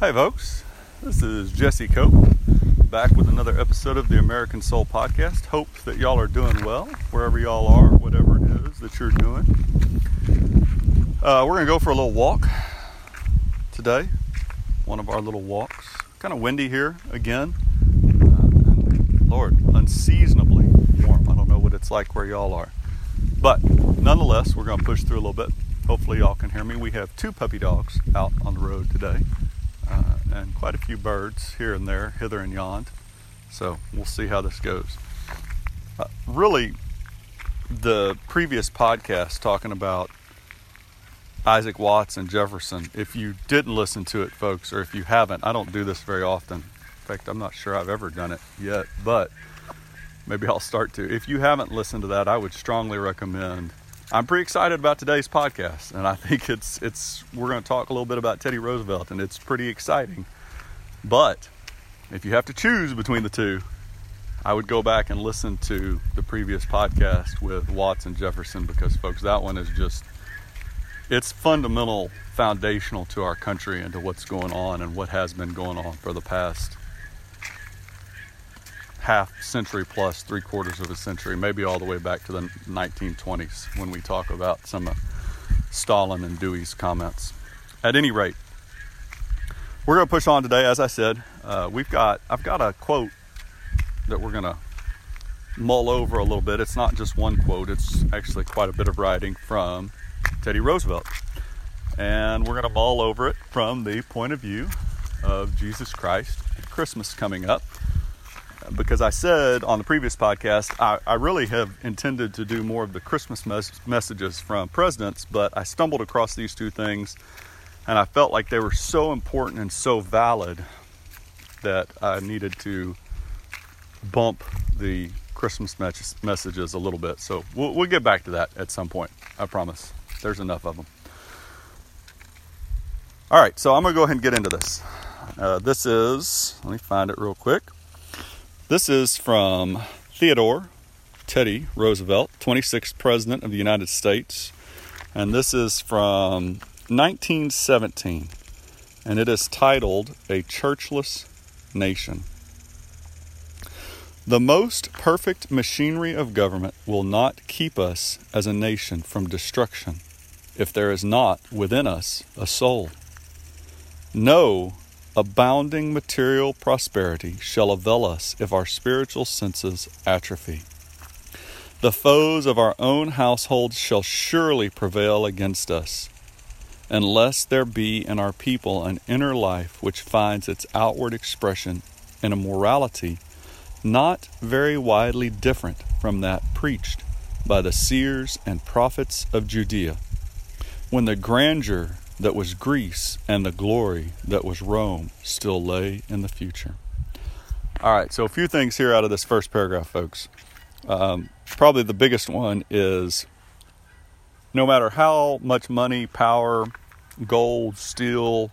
Hey, folks. This is Jesse Cope back with another episode of the American Soul Podcast. Hope that y'all are doing well wherever y'all are, whatever it is that you're doing. Uh, we're going to go for a little walk today. One of our little walks. Kind of windy here again. Uh, Lord, unseasonably warm. I don't know what it's like where y'all are. But nonetheless, we're going to push through a little bit. Hopefully, y'all can hear me. We have two puppy dogs out on the road today uh, and quite a few birds here and there, hither and yon. So we'll see how this goes. Uh, really, the previous podcast talking about Isaac Watts and Jefferson, if you didn't listen to it, folks, or if you haven't, I don't do this very often. In fact, I'm not sure I've ever done it yet, but maybe I'll start to. If you haven't listened to that, I would strongly recommend I'm pretty excited about today's podcast, and I think it's it's we're going to talk a little bit about Teddy Roosevelt, and it's pretty exciting. But if you have to choose between the two, I would go back and listen to the previous podcast with Watts and Jefferson because, folks, that one is just it's fundamental, foundational to our country and to what's going on and what has been going on for the past half century plus, three quarters of a century, maybe all the way back to the 1920s when we talk about some of Stalin and Dewey's comments. At any rate, we're going to push on today. As I said, uh, we've got I've got a quote that we're going to mull over a little bit. It's not just one quote; it's actually quite a bit of writing from Teddy Roosevelt, and we're going to mull over it from the point of view of Jesus Christ, Christmas coming up because I said on the previous podcast, I, I, really have intended to do more of the Christmas mes- messages from presidents, but I stumbled across these two things and I felt like they were so important and so valid that I needed to bump the Christmas mes- messages a little bit. So we'll, we'll get back to that at some point. I promise. There's enough of them. All right, so I'm going to go ahead and get into this. Uh, this is, let me find it real quick. This is from Theodore Teddy Roosevelt, 26th President of the United States. And this is from 1917. And it is titled A Churchless Nation. The most perfect machinery of government will not keep us as a nation from destruction if there is not within us a soul. No abounding material prosperity shall avail us if our spiritual senses atrophy. The foes of our own household shall surely prevail against us, unless there be in our people an inner life which finds its outward expression in a morality not very widely different from that preached by the seers and prophets of Judea, when the grandeur that was Greece and the glory that was Rome still lay in the future. All right, so a few things here out of this first paragraph, folks. Um, probably the biggest one is no matter how much money, power, gold, steel,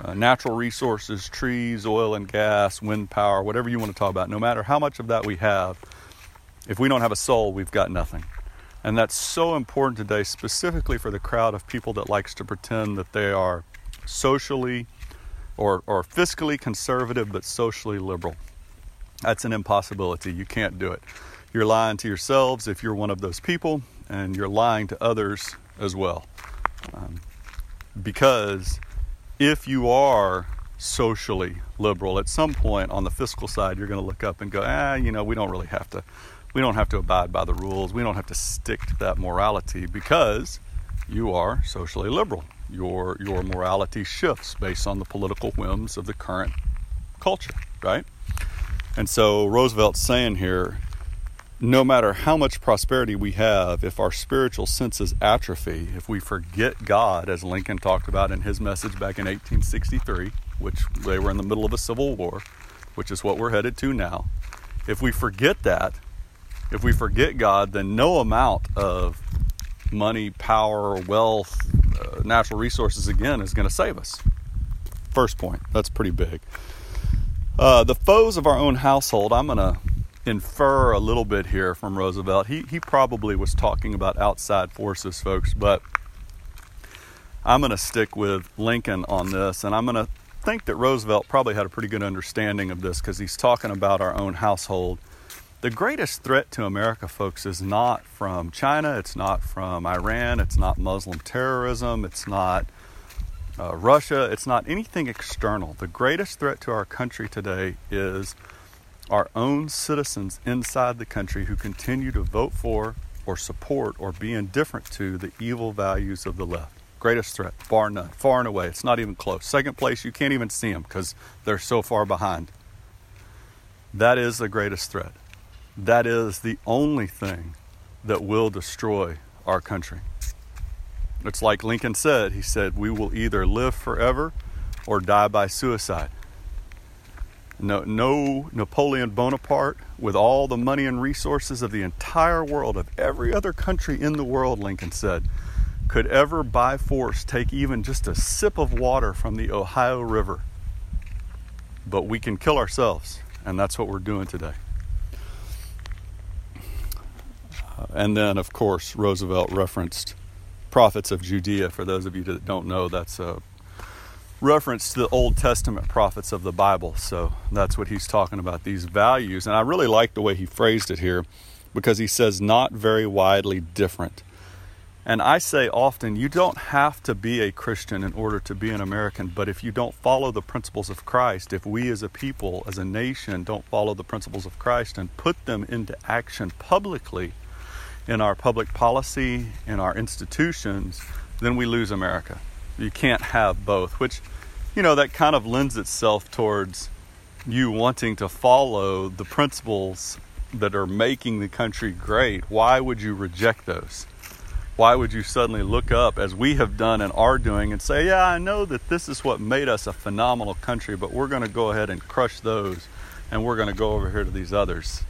uh, natural resources, trees, oil and gas, wind power, whatever you want to talk about, no matter how much of that we have, if we don't have a soul, we've got nothing. And that's so important today, specifically for the crowd of people that likes to pretend that they are socially or, or fiscally conservative but socially liberal. That's an impossibility. You can't do it. You're lying to yourselves if you're one of those people, and you're lying to others as well. Um, because if you are socially liberal, at some point on the fiscal side, you're going to look up and go, ah, you know, we don't really have to we don't have to abide by the rules. We don't have to stick to that morality because you are socially liberal. Your your morality shifts based on the political whims of the current culture, right? And so Roosevelt's saying here, no matter how much prosperity we have, if our spiritual senses atrophy, if we forget God, as Lincoln talked about in his message back in 1863, which they were in the middle of a civil war, which is what we're headed to now. If we forget that, if we forget God, then no amount of money, power, wealth, uh, natural resources again is going to save us. First point, that's pretty big. Uh, the foes of our own household, I'm going to infer a little bit here from Roosevelt. He, he probably was talking about outside forces, folks, but I'm going to stick with Lincoln on this, and I'm going to think that Roosevelt probably had a pretty good understanding of this because he's talking about our own household. The greatest threat to America, folks, is not from China, it's not from Iran, it's not Muslim terrorism, it's not uh, Russia, it's not anything external. The greatest threat to our country today is our own citizens inside the country who continue to vote for or support or be indifferent to the evil values of the left. Greatest threat, bar none, far and away. It's not even close. Second place, you can't even see them because they're so far behind. That is the greatest threat. That is the only thing that will destroy our country. It's like Lincoln said he said, We will either live forever or die by suicide. No, no Napoleon Bonaparte, with all the money and resources of the entire world, of every other country in the world, Lincoln said, could ever by force take even just a sip of water from the Ohio River. But we can kill ourselves, and that's what we're doing today. Uh, and then, of course, Roosevelt referenced prophets of Judea. For those of you that don't know, that's a reference to the Old Testament prophets of the Bible. So that's what he's talking about, these values. And I really like the way he phrased it here because he says, not very widely different. And I say often, you don't have to be a Christian in order to be an American, but if you don't follow the principles of Christ, if we as a people, as a nation, don't follow the principles of Christ and put them into action publicly in our public policy, in our institutions, then we lose America. You can't have both, which, you know, that kind of lends itself towards you wanting to follow the principles that are making the country great. Why would you reject those? why would you suddenly look up as we have done and are doing and say, Yeah, I know that this is what made us a phenomenal country, but we're going to go ahead and crush those and we're going to go over here to these others?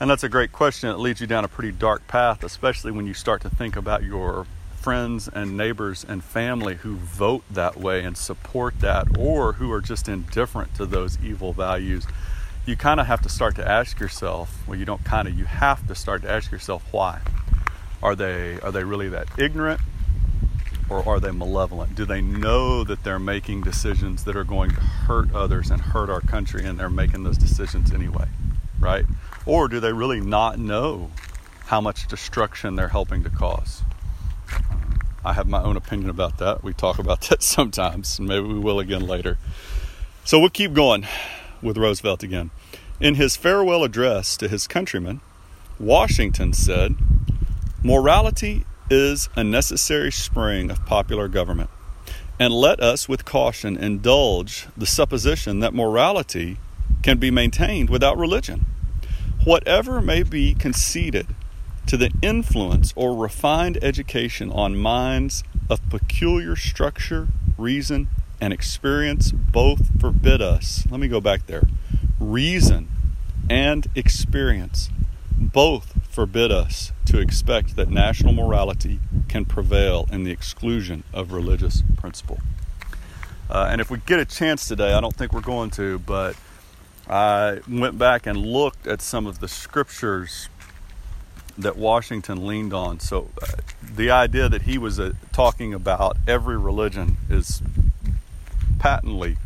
And that's a great question. It leads you down a pretty dark path, especially when you start to think about your friends and neighbors and family who vote that way and support that or who are just indifferent to those evil values. You kind of have to start to ask yourself, well, you don't kind of, you have to start to ask yourself why. Are they are they really that ignorant or are they malevolent? Do they know that they're making decisions that are going to hurt others and hurt our country and they're making those decisions anyway? Right? Or do they really not know how much destruction they're helping to cause? I have my own opinion about that. We talk about that sometimes, and maybe we will again later. So we'll keep going with Roosevelt again. In his farewell address to his countrymen, Washington said, Morality is a necessary spring of popular government, and let us with caution indulge the supposition that morality can be maintained without religion. Whatever may be conceded to the influence or refined education on minds of peculiar structure, reason, and experience both forbid us. Let me go back there. Reason and experience both forbid us to expect that national morality can prevail in the exclusion of religious principle. Uh, and if we get a chance today, I don't think we're going to, but I went back and looked at some of the scriptures that Washington leaned on. So uh, the idea that he was uh, talking about every religion is patently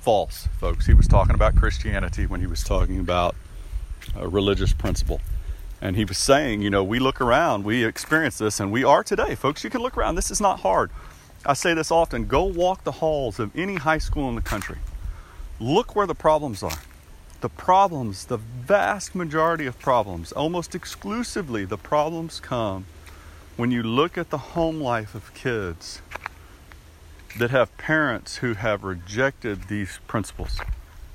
false, folks. He was talking about Christianity when he was talking about a religious principle. And he was saying, you know, we look around, we experience this, and we are today, folks. You can look around. This is not hard. I say this often go walk the halls of any high school in the country. Look where the problems are. The problems, the vast majority of problems, almost exclusively, the problems come when you look at the home life of kids that have parents who have rejected these principles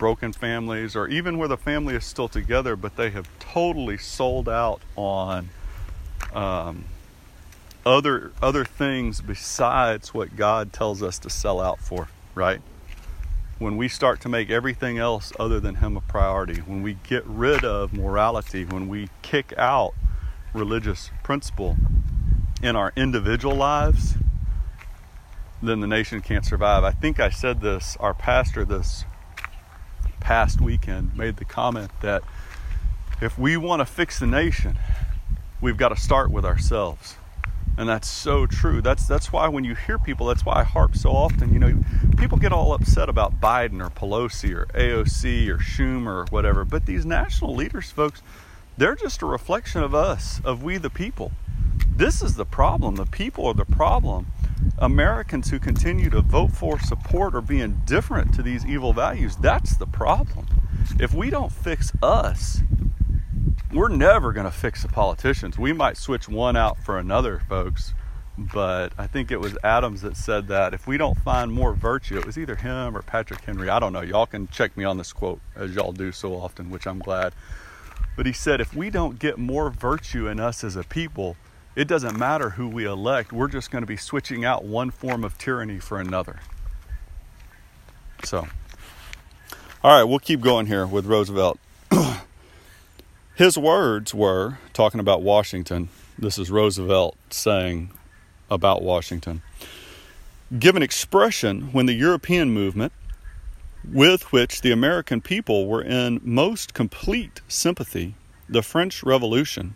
broken families, or even where the family is still together, but they have totally sold out on um, other other things besides what God tells us to sell out for. Right? When we start to make everything else other than Him a priority, when we get rid of morality, when we kick out religious principle in our individual lives, then the nation can't survive. I think I said this, our pastor, this past weekend made the comment that if we want to fix the nation, we've got to start with ourselves. And that's so true. That's that's why when you hear people, that's why I harp so often. You know, people get all upset about Biden or Pelosi or AOC or Schumer or whatever. But these national leaders, folks, they're just a reflection of us, of we the people. This is the problem. The people are the problem. Americans who continue to vote for, support, or be indifferent to these evil values, that's the problem. If we don't fix us, we're never going to fix the politicians. We might switch one out for another, folks. But I think it was Adams that said that if we don't find more virtue, it was either him or Patrick Henry. I don't know. Y'all can check me on this quote as y'all do so often, which I'm glad. But he said, if we don't get more virtue in us as a people, it doesn't matter who we elect. We're just going to be switching out one form of tyranny for another. So, all right, we'll keep going here with Roosevelt. His words were talking about Washington. This is Roosevelt saying about Washington. Given expression when the European movement, with which the American people were in most complete sympathy, the French Revolution,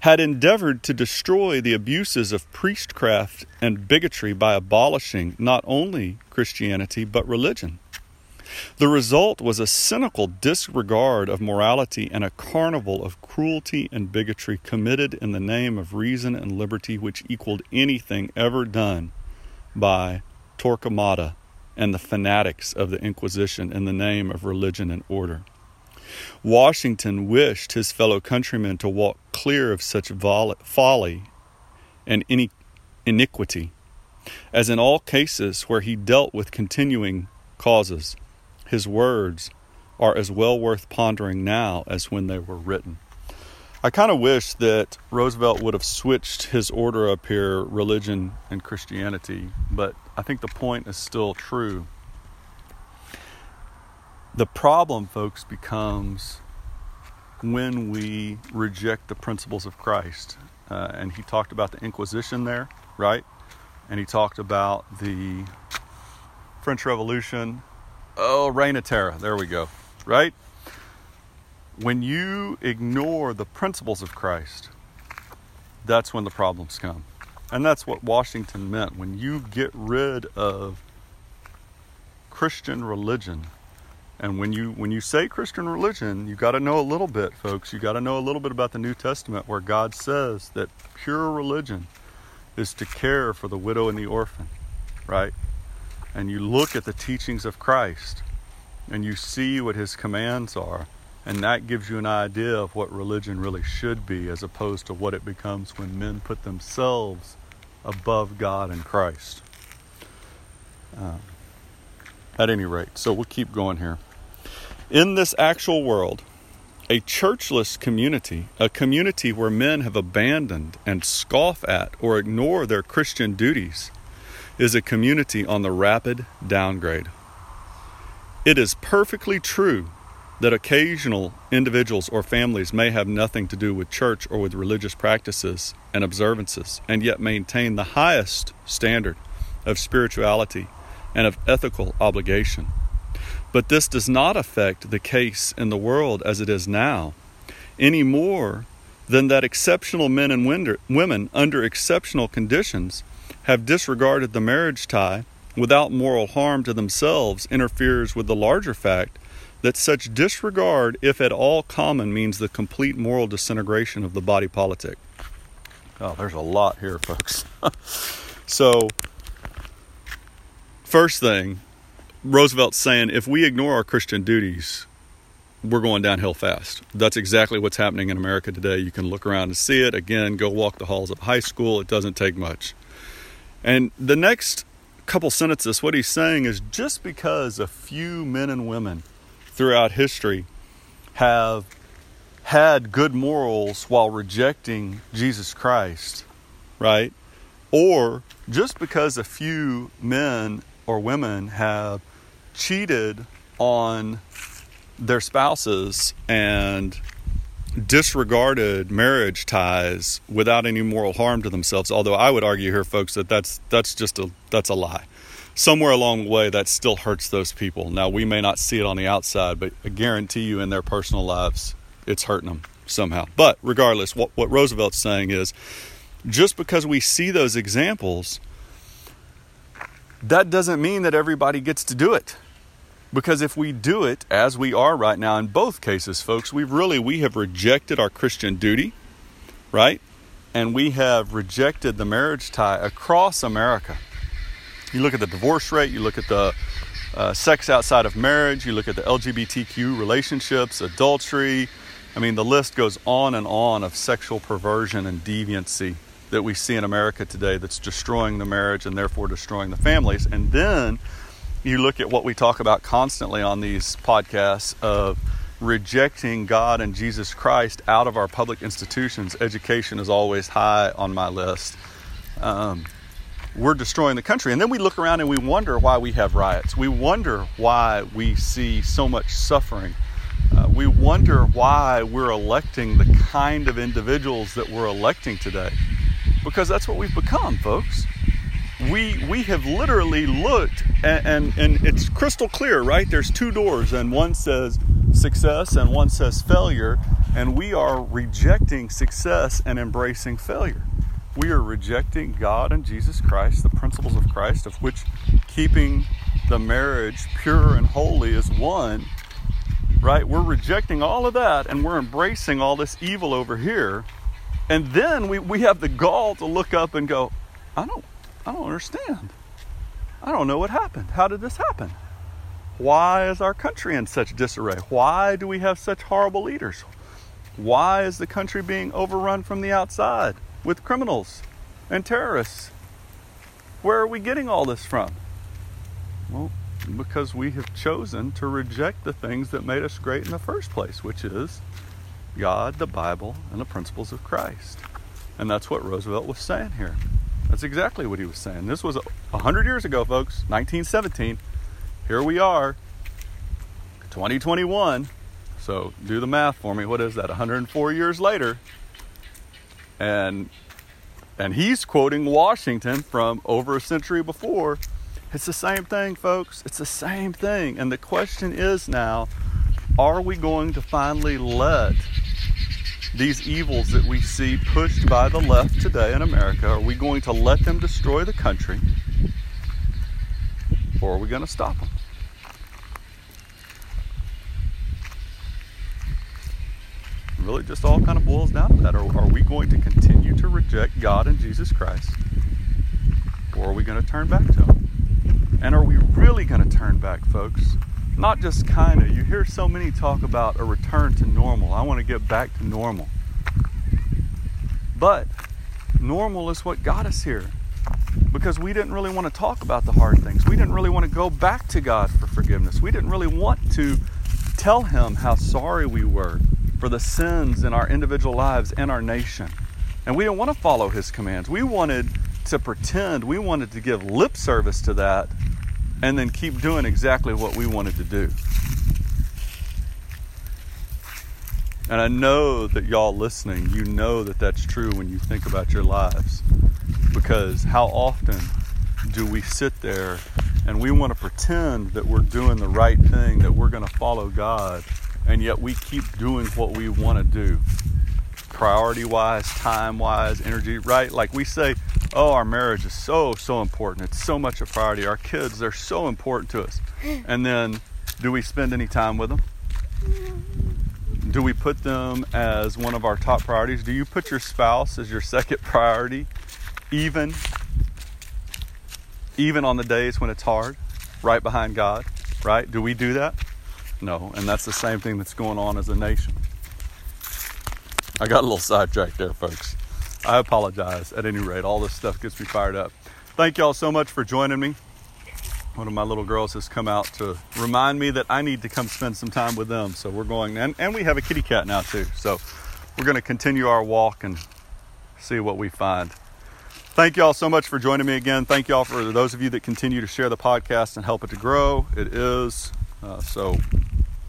had endeavored to destroy the abuses of priestcraft and bigotry by abolishing not only Christianity but religion. The result was a cynical disregard of morality and a carnival of cruelty and bigotry committed in the name of reason and liberty, which equaled anything ever done by Torquemada and the fanatics of the Inquisition in the name of religion and order. Washington wished his fellow countrymen to walk clear of such folly and iniquity, as in all cases where he dealt with continuing causes his words are as well worth pondering now as when they were written. I kind of wish that Roosevelt would have switched his order up here, religion and Christianity, but I think the point is still true. The problem, folks, becomes when we reject the principles of Christ. Uh, and he talked about the Inquisition there, right? And he talked about the French Revolution Oh, Reign of Terror. There we go. Right? When you ignore the principles of Christ, that's when the problems come. And that's what Washington meant. When you get rid of Christian religion, and when you when you say Christian religion, you got to know a little bit, folks. You got to know a little bit about the New Testament where God says that pure religion is to care for the widow and the orphan, right? And you look at the teachings of Christ and you see what his commands are, and that gives you an idea of what religion really should be as opposed to what it becomes when men put themselves above God and Christ. Uh, at any rate, so we'll keep going here. In this actual world, a churchless community, a community where men have abandoned and scoff at or ignore their Christian duties, is a community on the rapid downgrade. It is perfectly true that occasional individuals or families may have nothing to do with church or with religious practices and observances, and yet maintain the highest standard of spirituality and of ethical obligation. But this does not affect the case in the world as it is now, any more than that exceptional men and women under exceptional conditions have disregarded the marriage tie without moral harm to themselves interferes with the larger fact that such disregard, if at all common, means the complete moral disintegration of the body politic. Oh, there's a lot here, folks. so, first thing, Roosevelt's saying if we ignore our Christian duties, we're going downhill fast. That's exactly what's happening in America today. You can look around and see it. Again, go walk the halls of high school. It doesn't take much. And the next couple sentences, what he's saying is just because a few men and women throughout history have had good morals while rejecting Jesus Christ, right? Or just because a few men or women have cheated on their spouses and disregarded marriage ties without any moral harm to themselves. Although I would argue here, folks, that that's that's just a that's a lie. Somewhere along the way, that still hurts those people. Now we may not see it on the outside, but I guarantee you, in their personal lives, it's hurting them somehow. But regardless, what what Roosevelt's saying is, just because we see those examples, that doesn't mean that everybody gets to do it. Because if we do it as we are right now in both cases, folks, we've really we have rejected our Christian duty, right? And we have rejected the marriage tie across America. You look at the divorce rate, you look at the uh, sex outside of marriage, you look at the LGBTQ relationships, adultery. I mean, the list goes on and on of sexual perversion and deviancy that we see in America today that's destroying the marriage and therefore destroying the families. And then you look at what we talk about constantly on these podcasts of rejecting God and Jesus Christ out of our public institutions. Education is always high on my list. Um, we're destroying the country. And then we look around and we wonder why we have riots. We wonder why we see so much suffering. Uh, we wonder why we're electing the kind of individuals that we're electing today because that's what we've become, folks. We we have literally looked and, and, and it's crystal clear, right? There's two doors, and one says success and one says failure, and we are rejecting success and embracing failure. We are rejecting God and Jesus Christ, the principles of Christ, of which keeping the marriage pure and holy is one right? We're rejecting all of that and we're embracing all this evil over here and then we, we have the gall to look up and go, I don't, I don't understand. I don't know what happened. How did this happen? Why is our country in such disarray? Why do we have such horrible leaders? Why is the country being overrun from the outside with criminals and terrorists? Where are we getting all this from? Well, because we have chosen to reject the things that made us great in the first place, which is God, the Bible, and the principles of Christ. And that's what Roosevelt was saying here. That's exactly what he was saying. This was a hundred years ago, folks, 1917. Here we are, 2021. So do the math for me. What is that? 104 years later, and and he's quoting Washington from over a century before. It's the same thing, folks. It's the same thing. And the question is now, are we going to finally let these evils that we see pushed by the left today in America, are we going to let them destroy the country or are we going to stop them? really just all kind of boils down to that. Are, are we going to continue to reject God and Jesus Christ? Or are we going to turn back to Him? And are we really going to turn back, folks? Not just kind of. You hear so many talk about a return to normal. I want to get back to normal. But normal is what got us here because we didn't really want to talk about the hard things. We didn't really want to go back to God for forgiveness. We didn't really want to tell Him how sorry we were for the sins in our individual lives and our nation. And we didn't want to follow His commands. We wanted to pretend, we wanted to give lip service to that and then keep doing exactly what we wanted to do. And I know that y'all listening, you know that that's true when you think about your lives. Because how often do we sit there and we want to pretend that we're doing the right thing, that we're going to follow God, and yet we keep doing what we want to do? Priority wise, time wise, energy, right? Like we say, oh, our marriage is so, so important. It's so much a priority. Our kids, they're so important to us. And then, do we spend any time with them? Do we put them as one of our top priorities? Do you put your spouse as your second priority, even, even on the days when it's hard, right behind God? Right? Do we do that? No. And that's the same thing that's going on as a nation. I got a little sidetracked there, folks. I apologize. At any rate, all this stuff gets me fired up. Thank y'all so much for joining me. One of my little girls has come out to remind me that I need to come spend some time with them. So we're going, and, and we have a kitty cat now too. So we're going to continue our walk and see what we find. Thank y'all so much for joining me again. Thank y'all for those of you that continue to share the podcast and help it to grow. It is. Uh, so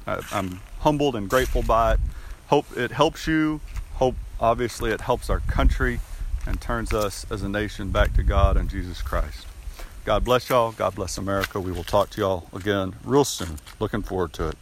I, I'm humbled and grateful by it. Hope it helps you. Hope Obviously, it helps our country and turns us as a nation back to God and Jesus Christ. God bless y'all. God bless America. We will talk to y'all again real soon. Looking forward to it.